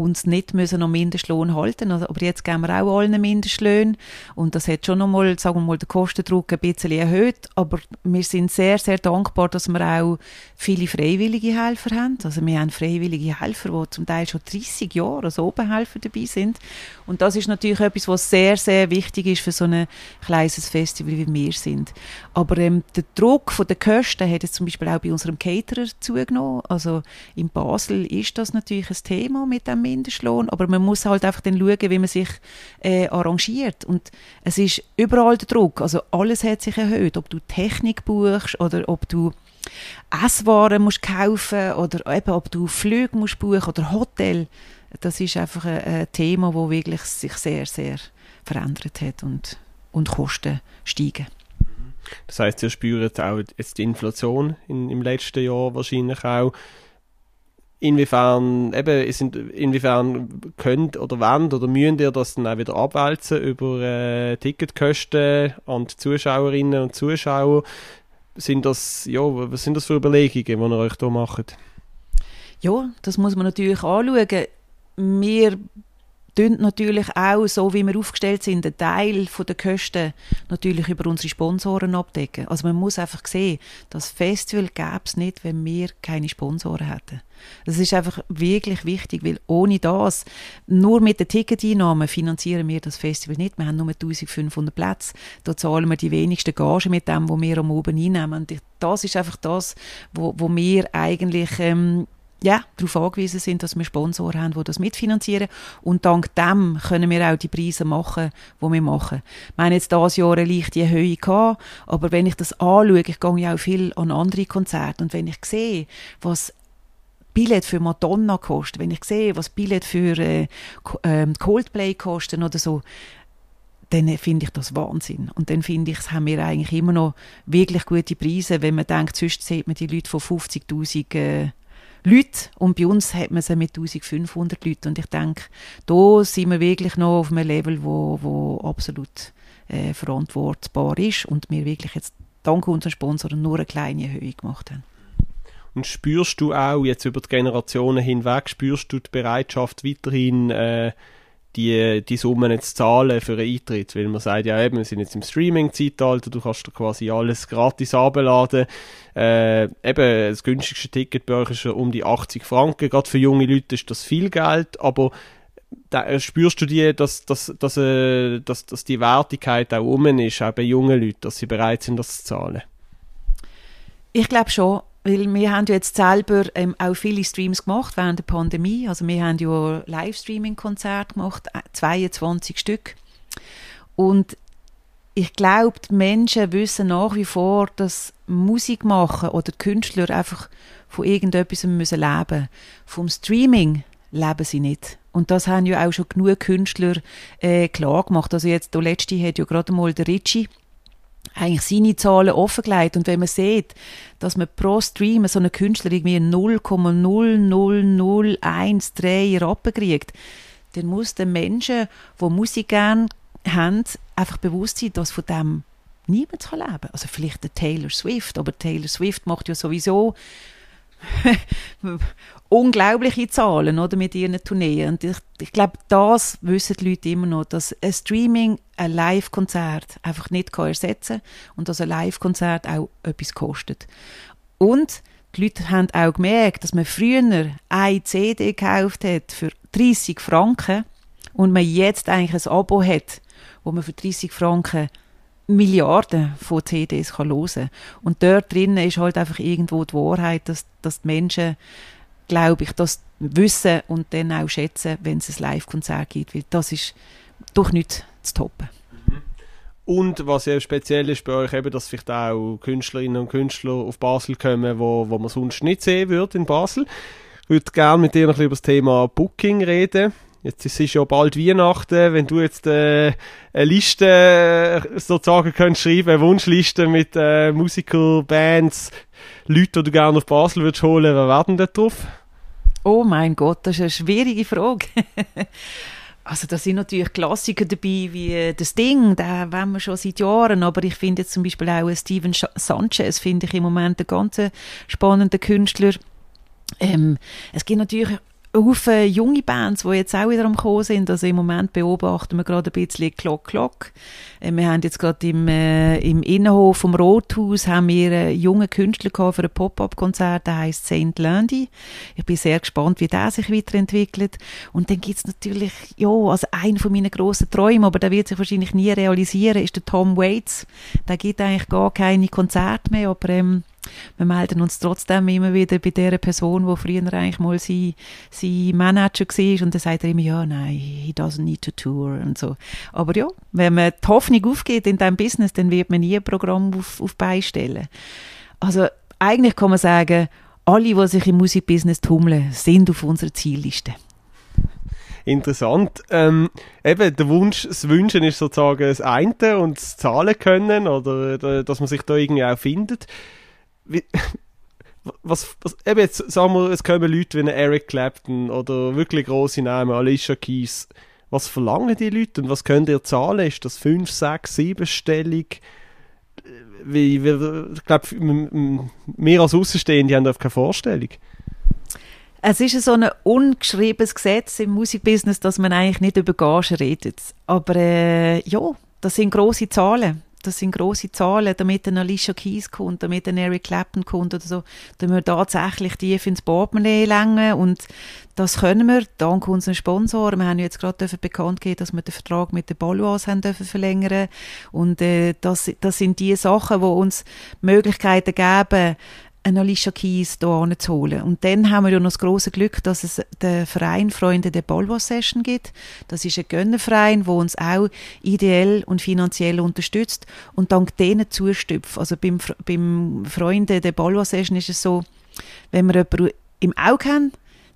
uns nicht müssen am Mindestlohn halten. Also, aber jetzt geben wir auch allen Mindestlöhne und das hat schon nochmal, sagen wir mal, den Kostendruck ein bisschen erhöht, aber wir sind sehr, sehr dankbar, dass wir auch viele freiwillige Helfer haben, also wir haben freiwillige Helfer, die zum Teil schon 30 Jahre als Obenhelfer dabei sind. Und das ist natürlich etwas, was sehr, sehr wichtig ist für so ein kleines Festival, wie wir sind. Aber ähm, der Druck von den Kosten hat jetzt zum Beispiel auch bei unserem Caterer zugenommen, also in Basel ist das natürlich ein Thema mit dem Mindestlohn, aber man muss halt einfach dann schauen, wie man sich äh, arrangiert. Und es ist überall der Druck, also alles hat sich erhöht, ob du Technik buchst oder ob du Esswaren musst kaufen oder eben ob du Flüge musst buchen oder Hotel. Das ist einfach ein, ein Thema, wo wirklich sich sehr, sehr verändert hat und, und Kosten steigen. Das heißt, ihr spürt auch jetzt die Inflation in, im letzten Jahr wahrscheinlich auch inwiefern, eben, sind, inwiefern könnt oder wollt oder müsst ihr das dann auch wieder abwälzen über äh, Ticketkosten an die Zuschauerinnen und Zuschauer? Sind das, ja, was sind das für Überlegungen, die ihr euch da macht? Ja, das muss man natürlich anschauen. Wir natürlich auch, so wie wir aufgestellt sind, einen Teil der Kosten natürlich über unsere Sponsoren abdecken. Also man muss einfach sehen, das Festival gäbe es nicht, wenn wir keine Sponsoren hätten. Das ist einfach wirklich wichtig, weil ohne das, nur mit den Ticketeinnahmen finanzieren wir das Festival nicht. Wir haben nur 1500 Plätze. Da zahlen wir die wenigsten Gagen mit dem, was wir am oben einnehmen. Und das ist einfach das, wo, wo wir eigentlich ähm, ja, darauf angewiesen sind, dass wir Sponsoren haben, die das mitfinanzieren. Und dank dem können wir auch die Preise machen, die wir machen. Ich meine, jetzt dieses Jahr eine leichte Erhöhung gehabt, aber wenn ich das anschaue, ich gehe ja auch viel an andere Konzerte und wenn ich sehe, was Billett für Madonna kostet, wenn ich sehe, was Billett für äh, ähm, Coldplay kosten oder so, dann finde ich das Wahnsinn. Und dann finde ich, haben wir eigentlich immer noch wirklich gute Preise, wenn man denkt, sonst sieht man die Leute von 50'000 äh, Leute und bei uns hat man sie mit 1500 Leuten und ich denke, da sind wir wirklich noch auf einem Level, wo, wo absolut äh, verantwortbar ist und wir wirklich jetzt dank unseren Sponsoren nur eine kleine Erhöhung gemacht haben. Und spürst du auch jetzt über die Generationen hinweg, spürst du die Bereitschaft weiterhin äh, die, die Summen jetzt zahlen für einen Eintritt, weil man sagt, ja eben, wir sind jetzt im Streaming-Zeitalter, du kannst da quasi alles gratis abladen. Äh, eben, das günstigste Ticket bei euch ist schon um die 80 Franken, gerade für junge Leute ist das viel Geld, aber da, äh, spürst du die, dass, dass, dass, äh, dass, dass die Wertigkeit auch um ist, auch bei jungen Leuten, dass sie bereit sind, das zu zahlen? Ich glaube schon. Weil wir haben ja jetzt selber ähm, auch viele Streams gemacht während der Pandemie. Also wir haben ja Livestreaming-Konzerte gemacht, 22 äh, Stück. Und ich glaube, die Menschen wissen nach wie vor, dass Musik machen oder Künstler einfach von irgendetwas müssen leben Vom Streaming leben sie nicht. Und das haben ja auch schon genug Künstler äh, klar gemacht. Also jetzt, der letzte hat ja gerade mal der Ritchie eigentlich seine Zahlen offengelegt. Und wenn man sieht, dass man pro Stream so einen Künstler irgendwie 0,00013 Rappen kriegt, dann muss den Menschen, die Musik gerne haben, einfach bewusst sein, dass von dem niemand leben kann. Also vielleicht der Taylor Swift, aber Taylor Swift macht ja sowieso unglaubliche Zahlen oder, mit ihren Tourneen. Und ich, ich glaube, das wissen die Leute immer noch, dass ein Streaming ein Live-Konzert einfach nicht kann ersetzen kann und dass ein Live-Konzert auch etwas kostet. Und die Leute haben auch gemerkt, dass man früher eine CD gekauft hat für 30 Franken und man jetzt eigentlich ein Abo hat, wo man für 30 Franken Milliarden von CDs kann hören Und dort drinnen ist halt einfach irgendwo die Wahrheit, dass, dass die Menschen, glaube ich, das wissen und dann auch schätzen, wenn es ein Live-Konzert gibt, weil das ist doch nicht zu toppen. Mhm. Und was ja speziell ist bei euch eben, dass vielleicht auch Künstlerinnen und Künstler auf Basel kommen, wo, wo man sonst nicht sehen würde in Basel. Ich würde gerne mit dir noch über das Thema Booking reden. Jetzt ist es ja bald Weihnachten, wenn du jetzt äh, eine Liste äh, sozusagen könntest schreiben, eine Wunschliste mit äh, Musikern, Bands, Leuten, die du gerne auf Basel würdest holen, wer werden da drauf? Oh mein Gott, das ist eine schwierige Frage. Also da sind natürlich Klassiker dabei, wie äh, das Ding, da wollen wir schon seit Jahren, aber ich finde jetzt zum Beispiel auch Steven Sanchez, finde ich im Moment einen ganz spannenden Künstler. Ähm, es gibt natürlich Haufen junge Bands, die jetzt auch wieder am Kommen sind. Also im Moment beobachten wir gerade ein bisschen Clock Clock. Äh, wir haben jetzt gerade im, äh, im Innenhof vom Rothaus haben wir einen jungen Künstler gehabt für ein Pop-Up-Konzert, der heißt Saint Landy. Ich bin sehr gespannt, wie der sich weiterentwickelt. Und dann gibt's natürlich, ja, also einer von meinen grossen Träumen, aber der wird sich wahrscheinlich nie realisieren, ist der Tom Waits. Der gibt eigentlich gar keine Konzerte mehr, aber ähm, wir melden uns trotzdem immer wieder bei der Person, wo früher eigentlich mal sein, sein Manager war und dann sagt er immer, ja, nein, he doesn't need to tour und so. Aber ja, wenn man die Hoffnung aufgeht in diesem Business, dann wird man nie ein Programm auf, auf beistellen. Also eigentlich kann man sagen, alle, die sich im Musikbusiness tummeln, sind auf unserer Zielliste. Interessant. Ähm, eben, der Wunsch, das Wünschen ist sozusagen das eine und das Zahlen können oder äh, dass man sich da irgendwie auch findet wie, was, was, eben jetzt sagen wir, es kommen Leute wie Eric Clapton oder wirklich große Namen, Alicia Keys. Was verlangen die Leute und was könnt ihr zahlen? Ist das 5, 6, 7 stellig? Wie, wie, ich glaube, wir als Außenstehende haben da keine Vorstellung. Es ist so ein ungeschriebenes Gesetz im Musikbusiness, dass man eigentlich nicht über Gagen redet. Aber äh, ja, das sind große Zahlen das sind große Zahlen, damit ein Alicia Keys kommt, damit ein Eric Clapton kommt oder so, damit wir tatsächlich tief ins Portemonnaie längen und das können wir, dank unseren Sponsoren. Wir haben jetzt gerade bekannt gegeben, dass wir den Vertrag mit den Balois haben dürfen verlängern und äh, das, das sind die Sachen, die uns Möglichkeiten geben, eine Alicia Keys hier zu holen. Und dann haben wir ja noch das große Glück, dass es den Verein Freunde der Balwa Session gibt. Das ist ein Gönnerverein, der uns auch ideell und finanziell unterstützt und dank denen zustüpft. Also beim, beim Freunde der Balwa Session ist es so, wenn wir jemanden im Auge haben,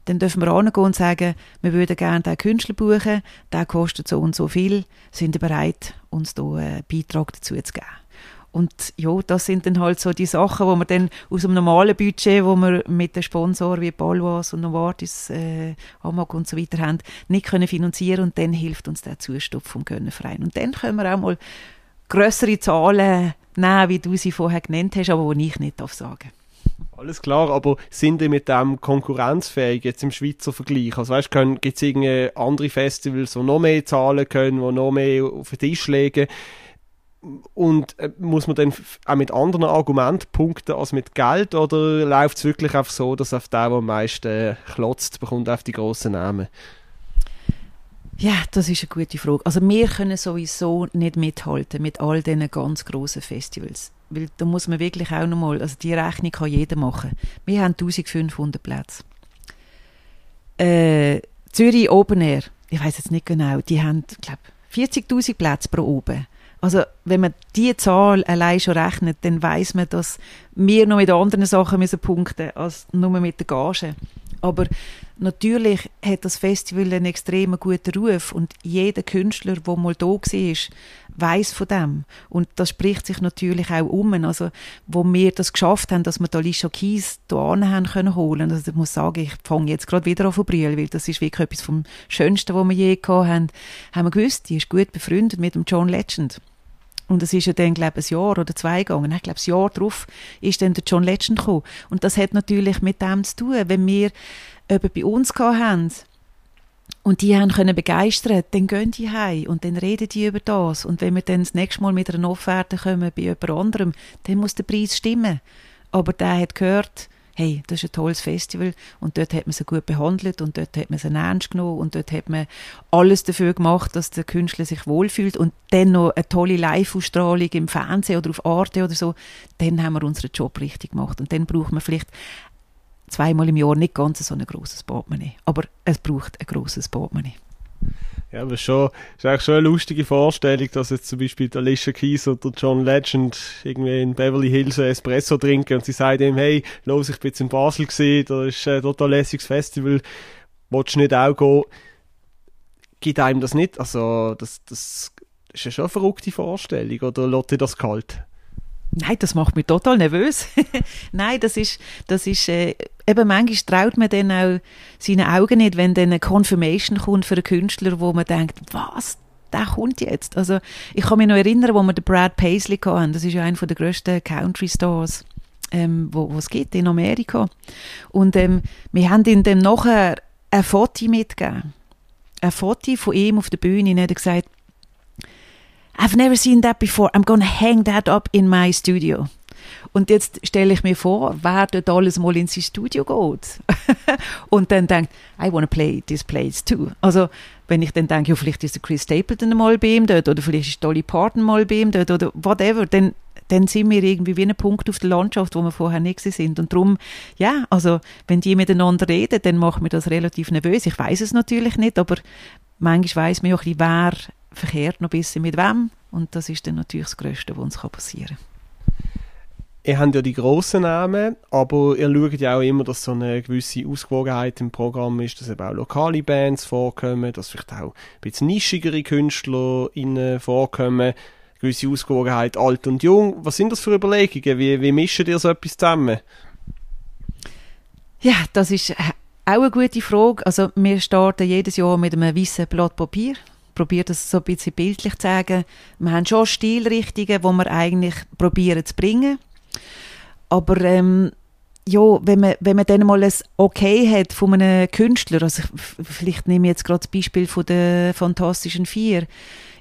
dann dürfen wir angehen und sagen, wir würden gerne diesen Künstler buchen, der kostet so und so viel, sind bereit, uns hier einen Beitrag dazu zu geben. Und ja, das sind dann halt so die Sachen, wo man dann aus dem normalen Budget, wo wir mit den Sponsoren wie Balwas und Novartis, äh, Amag und so weiter haben, nicht können finanzieren und dann hilft uns der Zustupf vom Gönnerverein. Und dann können wir auch mal größere Zahlen nehmen, wie du sie vorher genannt hast, aber die ich nicht sagen darf alles klar, aber sind die mit dem konkurrenzfähig jetzt im Schweizer Vergleich? Also weißt gibt es andere Festivals, die noch mehr zahlen können, die noch mehr auf den Tisch legen? Und äh, muss man dann auch mit anderen Argumenten punkten als mit Geld oder läuft es wirklich einfach so, dass auf der, der am meisten äh, klotzt, bekommt auf die grossen Namen? Ja, das ist eine gute Frage. Also wir können sowieso nicht mithalten mit all diesen ganz grossen Festivals. Weil da muss man wirklich auch nochmal, also die Rechnung kann jeder machen. Wir haben 1500 Plätze. Äh, Zürich Open Air, ich weiß jetzt nicht genau, die haben, glaube 40.000 Plätze pro oben. Also wenn man diese Zahl allein schon rechnet, dann weiß man, dass wir noch mit anderen Sachen müssen punkten als nur mit der Gage. Aber natürlich hat das Festival einen extrem guten Ruf und jeder Künstler, der mal da war, weiß von dem. Und das spricht sich natürlich auch um. Also, wo wir das geschafft haben, dass wir da Alicia Keys hier haben können holen. Also, ich muss sagen, ich fange jetzt gerade wieder an zu brüllen, weil das ist wirklich etwas vom Schönsten, was wir je gehabt haben. Haben wir gewusst, die ist gut befreundet mit dem John Legend. Und es ist ja dann, glaube ich, ein Jahr oder zwei gegangen. Ich glaube, ein Jahr darauf ist dann der John Legend gekommen. Und das hat natürlich mit dem zu tun, wenn wir eben bei uns haben und die haben können begeistern, dann gehen die heim und dann reden die über das. Und wenn wir dann das nächste Mal mit einer Offerte kommen bei jemand anderem, dann muss der Preis stimmen. Aber der hat gehört, hey, das ist ein tolles Festival und dort hat man sie gut behandelt und dort hat man sie ernst genommen und dort hat man alles dafür gemacht, dass der Künstler sich wohlfühlt und dann noch eine tolle Live-Ausstrahlung im Fernsehen oder auf Arte oder so, dann haben wir unseren Job richtig gemacht und dann braucht man vielleicht zweimal im Jahr nicht ganz so ein grosses Portemonnaie, aber es braucht ein grosses Portemonnaie. Ja, aber schon, ist eigentlich schon eine lustige Vorstellung, dass jetzt zum Beispiel Alicia Keys oder John Legend irgendwie in Beverly Hills ein Espresso trinken und sie sagen ihm, hey, los, ich bin jetzt in Basel gesehen, da ist ein total lässiges Festival, willst du nicht auch gehen? Gibt einem das nicht? Also, das, das ist ja schon eine verrückte Vorstellung, oder lässt dir das kalt? Nein, das macht mich total nervös. Nein, das ist, das ist äh, eben manchmal traut man dann auch seine Augen nicht, wenn dann eine Confirmation kommt für einen Künstler, wo man denkt, was, der kommt jetzt. Also ich kann mich noch erinnern, wo wir den Brad Paisley hatten. Das ist ja einer der grössten Country Stars, ähm, wo, wo es gibt in Amerika. Und ähm, wir haben ihm dann nachher ein Foto mitgegeben. Ein Foto von ihm auf der Bühne. Und er hat gesagt, I've never seen that before. I'm gonna hang that up in my studio. Und jetzt stelle ich mir vor, wer dort alles mal in sein Studio geht. und dann denkt, I want to play this place too. Also, wenn ich dann denke, ja, vielleicht ist der Chris Stapleton mal bei ihm dort, oder vielleicht ist Dolly Parton mal bei ihm dort, oder whatever, dann, dann sind wir irgendwie wie ein Punkt auf der Landschaft, wo wir vorher nicht sind. Und darum, ja, also, wenn die miteinander reden, dann macht mir das relativ nervös. Ich weiß es natürlich nicht, aber manchmal weiß man ja ein wer verkehrt noch ein bisschen mit wem. Und das ist dann natürlich das Größte, was uns passieren kann. Ihr habt ja die grossen Namen, aber ihr schaut ja auch immer, dass so eine gewisse Ausgewogenheit im Programm ist, dass eben auch lokale Bands vorkommen, dass vielleicht auch ein bisschen nischigere Künstler vorkommen, gewisse Ausgewogenheit alt und jung. Was sind das für Überlegungen? Wie, wie mischen ihr so etwas zusammen? Ja, das ist auch eine gute Frage. Also wir starten jedes Jahr mit einem weißen Blatt Papier probiere das so ein bisschen bildlich zu sagen. Wir haben schon Stilrichtungen, die wir eigentlich probieren zu bringen. Aber ähm, ja, wenn man, wenn man dann mal ein Okay hat von einem Künstler, also vielleicht nehme ich jetzt gerade das Beispiel von der Fantastischen Vier,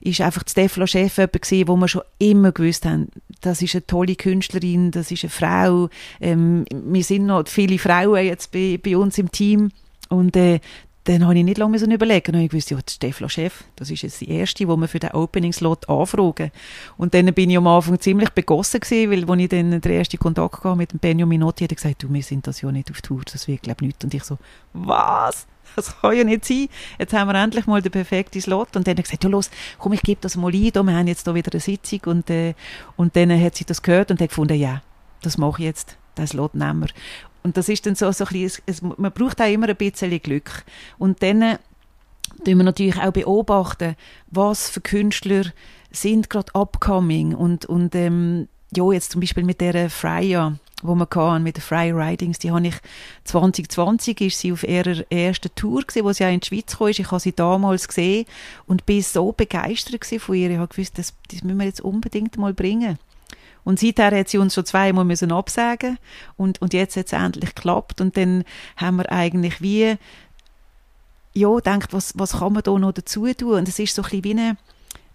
ist einfach Stefla Chef jemand wo wir schon immer gewusst haben, das ist eine tolle Künstlerin, das ist eine Frau. Ähm, wir sind noch viele Frauen jetzt bei, bei uns im Team und äh, dann habe ich nicht lange überlegen. Dann habe ich gewusst, ja, das Stefla Chef, das ist jetzt die erste, wo wir für den Opening-Slot anfragen. Und dann bin ich am Anfang ziemlich begossen gewesen, weil, als ich dann den ersten Kontakt hatte mit dem Benjamin Minotti, hat er gesagt, du, wir sind das ja nicht auf Tour, das wird, glaube ich, nicht. Und ich so, was? Das kann ja nicht sein. Jetzt haben wir endlich mal den perfekten Slot. Und dann hat er gesagt, ja, los, komm, ich gebe das mal ein, da, wir haben jetzt da wieder eine Sitzung. Und, äh, und dann hat sie das gehört und hat gefunden, ja, das mache ich jetzt, den Slot nehmen wir. Und das ist dann so, so ein bisschen, es, man braucht auch immer ein bisschen Glück. Und dann äh, tun wir natürlich auch beobachten, was für Künstler sind gerade upcoming und, und ähm, ja, jetzt zum Beispiel mit der Freya, wo man kann, mit den Fry Ridings, die habe ich 2020 ist sie auf ihrer ersten Tour gewesen, wo sie auch in die Schweiz kam. Ich habe sie damals gesehen und bin so begeistert von ihr. Ich habe gewusst, das, das müssen wir jetzt unbedingt mal bringen. Und seither hat sie uns schon zweimal müssen absagen und, und jetzt hat es endlich geklappt und dann haben wir eigentlich wie ja, denkt, was, was kann man da noch dazu tun? Und es ist so ein bisschen wie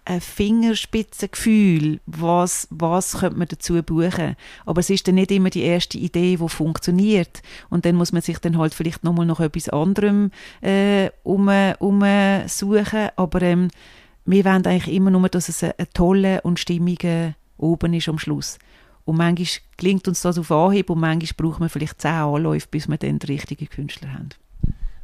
ein Fingerspitzengefühl, was, was könnte man dazu buchen. Aber es ist dann nicht immer die erste Idee, die funktioniert. Und dann muss man sich dann halt vielleicht nochmal nach etwas anderem äh, um, um suchen. Aber ähm, wir wollen eigentlich immer nur, dass es ein, ein toller und stimmiger oben ist am Schluss. Und manchmal gelingt uns das auf Anhieb und manchmal braucht man vielleicht zehn Anläufe, bis wir dann den richtigen Künstler haben.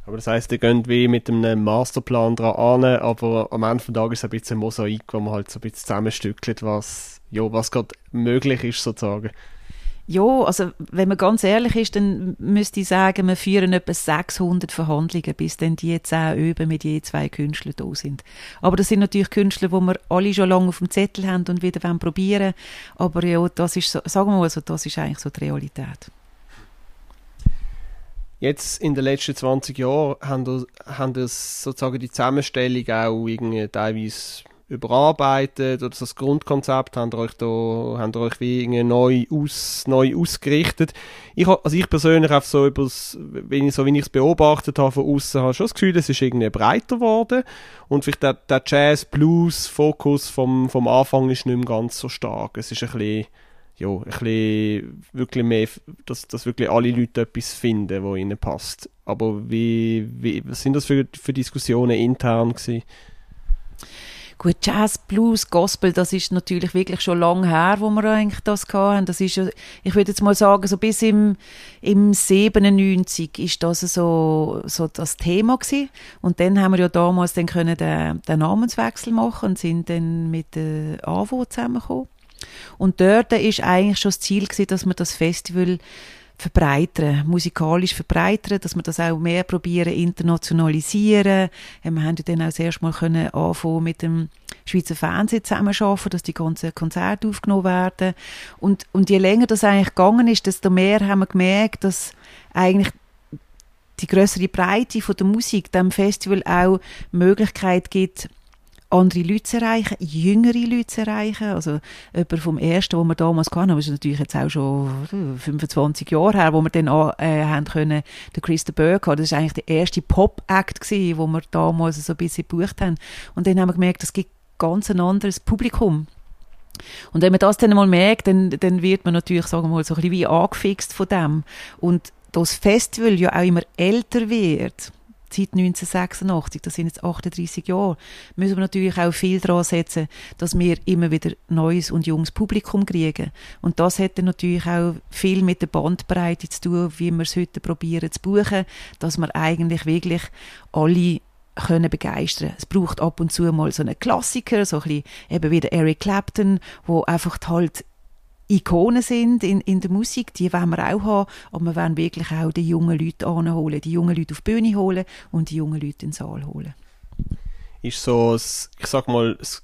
Aber das heisst, ihr geht wie mit einem Masterplan dran an, aber am Ende des Tages ist es ein bisschen ein Mosaik, wo man halt so ein bisschen zusammenstückelt, was, ja, was gerade möglich ist, sozusagen. Ja, also wenn man ganz ehrlich ist, dann müsste ich sagen, wir führen etwa 600 Verhandlungen, bis dann die zehn Öben mit je zwei Künstlern da sind. Aber das sind natürlich Künstler, die wir alle schon lange auf dem Zettel haben und wieder probieren Aber ja, das ist so, sagen wir mal so, das ist eigentlich so die Realität. Jetzt in den letzten 20 Jahren haben das sozusagen die Zusammenstellung auch irgendwie teilweise überarbeitet oder das Grundkonzept habt ihr euch da habt ihr euch wie neu aus neu ausgerichtet ich also ich persönlich auf so übers wenn ich so wie ich es beobachtet habe von außen habe schon das Gefühl es ist irgendwie breiter geworden und vielleicht der, der Jazz Blues Fokus vom vom Anfang ist nicht mehr ganz so stark es ist ein bisschen ja, ein bisschen wirklich mehr, dass, dass wirklich alle Leute etwas finden, wo ihnen passt. Aber wie, wie was sind das für, für Diskussionen intern gewesen? Gut, Jazz, Blues, Gospel, das ist natürlich wirklich schon lange her, wo wir eigentlich das hatten. Das ist, ich würde jetzt mal sagen, so bis im, im 97 ist das so, so das Thema gewesen. Und dann haben wir ja damals dann können den, den Namenswechsel machen und sind dann mit der AWO zusammengekommen. Und dort ist eigentlich schon das Ziel gewesen, dass wir das Festival verbreitern, musikalisch verbreitern, dass wir das auch mehr probieren internationalisieren. Wir haben dann auch das erste Mal können anfangen mit dem Schweizer Fernsehen zusammenarbeiten, dass die ganzen Konzerte aufgenommen werden. Und, und je länger das eigentlich gegangen ist, desto mehr haben wir gemerkt, dass eigentlich die größere Breite von der Musik dem Festival auch Möglichkeit gibt, andere Leute zu erreichen, jüngere Leute zu erreichen. Also jemand vom ersten, wo wir damals hatten, das ist natürlich jetzt auch schon 25 Jahre her, wo wir dann auch, äh, haben können, den Chris de Burke haben. Das ist eigentlich der erste Pop-Act gewesen, wo wir damals so ein bisschen gebucht haben. Und dann haben wir gemerkt, es gibt ganz ein anderes Publikum. Und wenn man das dann mal merkt, dann, dann wird man natürlich, sagen wir mal, so ein bisschen wie angefixt von dem. Und das Festival ja auch immer älter wird, seit 1986, das sind jetzt 38 Jahre, müssen wir natürlich auch viel daran setzen, dass wir immer wieder neues und junges Publikum kriegen. Und das hätte natürlich auch viel mit der Bandbreite zu tun, wie wir es heute probieren zu buchen, dass wir eigentlich wirklich alle können begeistern. Es braucht ab und zu mal so einen Klassiker, so ein bisschen eben wie der Eric Clapton, wo einfach halt Ikonen sind in, in der Musik, die wollen wir auch haben, aber wir wollen wirklich auch die jungen Leute anholen, die jungen Leute auf die Bühne holen und die jungen Leute in den Saal holen. Ist so, ich sag mal, das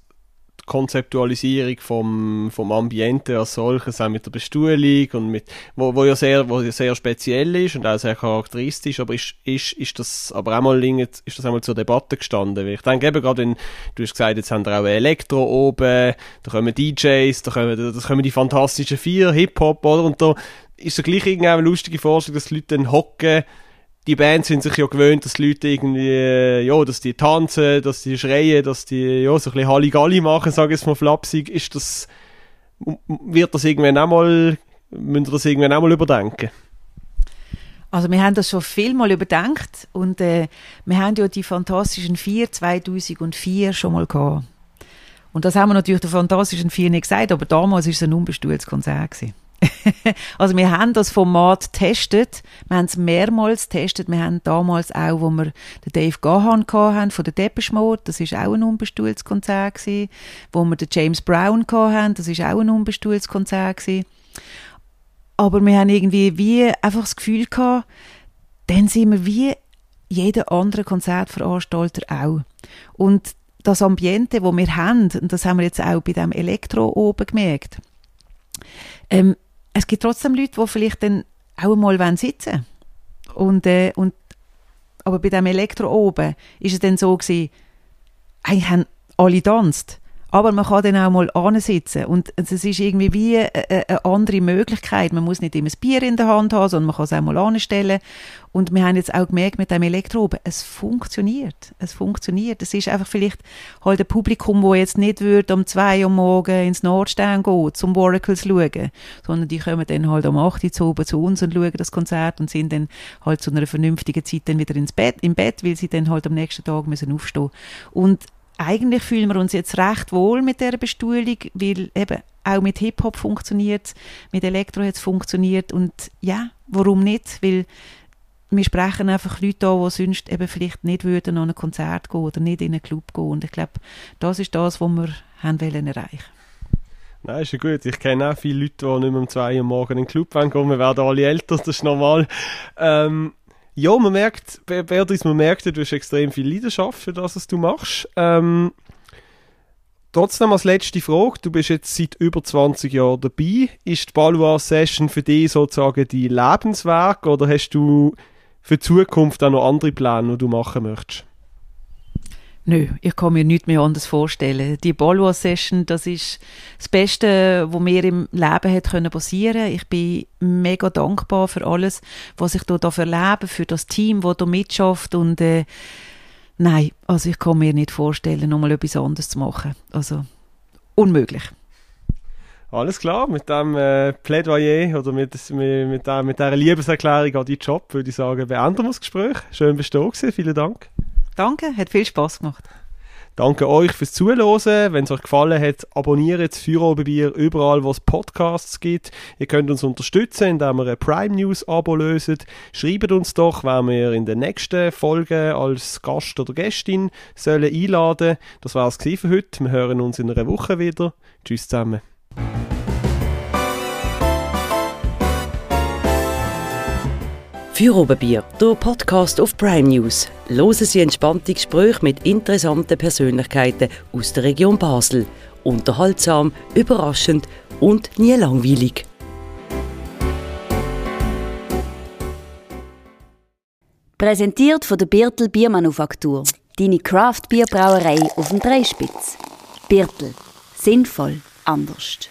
Konzeptualisierung vom, vom Ambiente als solches, auch mit der Bestuhlung und mit, wo, wo ja sehr, wo ja sehr speziell ist und auch sehr charakteristisch, aber ist, ist, ist das aber auch mal, ist das einmal zur Debatte gestanden? Ich denke eben gerade, wenn, du hast gesagt, jetzt haben wir auch Elektro oben, da kommen DJs, da kommen, das kommen die fantastischen vier, Hip-Hop, oder? Und da ist so gleich irgendwie eine lustige Vorstellung, dass die Leute dann hocken, die Bands sind sich ja gewöhnt, dass die Leute irgendwie, äh, ja, dass die tanzen, dass die schreien, dass die, ja, so ein bisschen Halligalli machen, sage ich jetzt mal flapsig. Ist das, wird das irgendwann auch mal, müssen wir das irgendwann auch mal überdenken? Also wir haben das schon viel mal überdenkt und äh, wir haben ja die Fantastischen Vier 2004 schon mal gehabt. Und das haben wir natürlich den Fantastischen Vier nicht gesagt, aber damals war es ein unbestuhltes Konzert. Gewesen. also wir haben das Format getestet, wir haben es mehrmals getestet, wir haben damals auch, wo wir den Dave Gahan hatten, von der Depeche Mode, das ist auch ein unbestuhltes Konzert gewesen, wo wir den James Brown hatten, das ist auch ein unbestuhltes Konzert gewesen. Aber wir haben irgendwie wie einfach das Gefühl gehabt, dann sind wir wie jeder andere Konzertveranstalter auch. Und das Ambiente, wo wir haben, und das haben wir jetzt auch bei dem Elektro oben gemerkt, ähm, es gibt trotzdem Leute, die vielleicht dann auch einmal sitzen wollen. Und, äh, und, aber bei dem Elektro oben ist es dann so gewesen, eigentlich haben alle tanzt. Aber man kann dann auch mal ansitzen und es ist irgendwie wie eine, eine, andere Möglichkeit. Man muss nicht immer das Bier in der Hand haben, sondern man kann es auch mal anstellen. Und wir haben jetzt auch gemerkt mit dem Elektroben, es funktioniert. Es funktioniert. Es ist einfach vielleicht halt ein Publikum, wo jetzt nicht würde um zwei Uhr morgen ins Nordstern gehen, zum Oracles schauen, sondern die kommen dann halt um 8 Uhr zu oben zu uns und schauen das Konzert und sind dann halt zu einer vernünftigen Zeit dann wieder ins Bett, im Bett, weil sie dann halt am nächsten Tag müssen aufstehen. Und eigentlich fühlen wir uns jetzt recht wohl mit der Bestuhlung, weil eben auch mit Hip-Hop funktioniert, mit Elektro hat es funktioniert und ja, warum nicht? Weil wir sprechen einfach Leute an, die sonst eben vielleicht nicht würden an ein Konzert gehen oder nicht in einen Club gehen. Und ich glaube, das ist das, was wir haben wollen erreichen Nein, ist ja gut. Ich kenne auch viele Leute, die nicht mehr um zwei Uhr morgens in den Club gehen Wir werden alle älter, das ist normal. Ähm, ja, man merkt, Beatrice, man merkt, du hast extrem viel Leidenschaft für das, was du machst. Ähm, trotzdem als letzte Frage, du bist jetzt seit über 20 Jahren dabei. Ist die Balloir Session für dich sozusagen die Lebenswerk oder hast du für die Zukunft auch noch andere Pläne, die du machen möchtest? Nö, ich kann mir nichts mehr anders vorstellen. Die Ballois Session, das ist das Beste, was mir im Leben hat können passieren. Ich bin mega dankbar für alles, was ich hier erlebe, für das Team, das hier mitschafft und äh, nein, also ich kann mir nicht vorstellen, nochmal etwas anderes zu machen. Also unmöglich. Alles klar, mit dem äh, Plädoyer oder mit, mit, mit, mit dieser Liebeserklärung an deinen Job würde ich sagen, beenden wir das Gespräch. Schön bist du da Vielen Dank. Danke, hat viel Spaß gemacht. Danke euch fürs Zuhören. Wenn es euch gefallen hat, abonniert das Feierabendbier überall, wo es Podcasts gibt. Ihr könnt uns unterstützen, indem ihr ein Prime News Abo löst. Schreibt uns doch, wer wir in der nächsten Folge als Gast oder Gästin sollen einladen. Das war es für heute. Wir hören uns in einer Woche wieder. Tschüss zusammen. Feierabendbier, der Podcast auf Prime News. Hören Sie entspannte Gespräche mit interessanten Persönlichkeiten aus der Region Basel. Unterhaltsam, überraschend und nie langweilig. Präsentiert von der Birtel Biermanufaktur. Deine Craft Bierbrauerei auf dem Dreispitz. Birtel. Sinnvoll anders.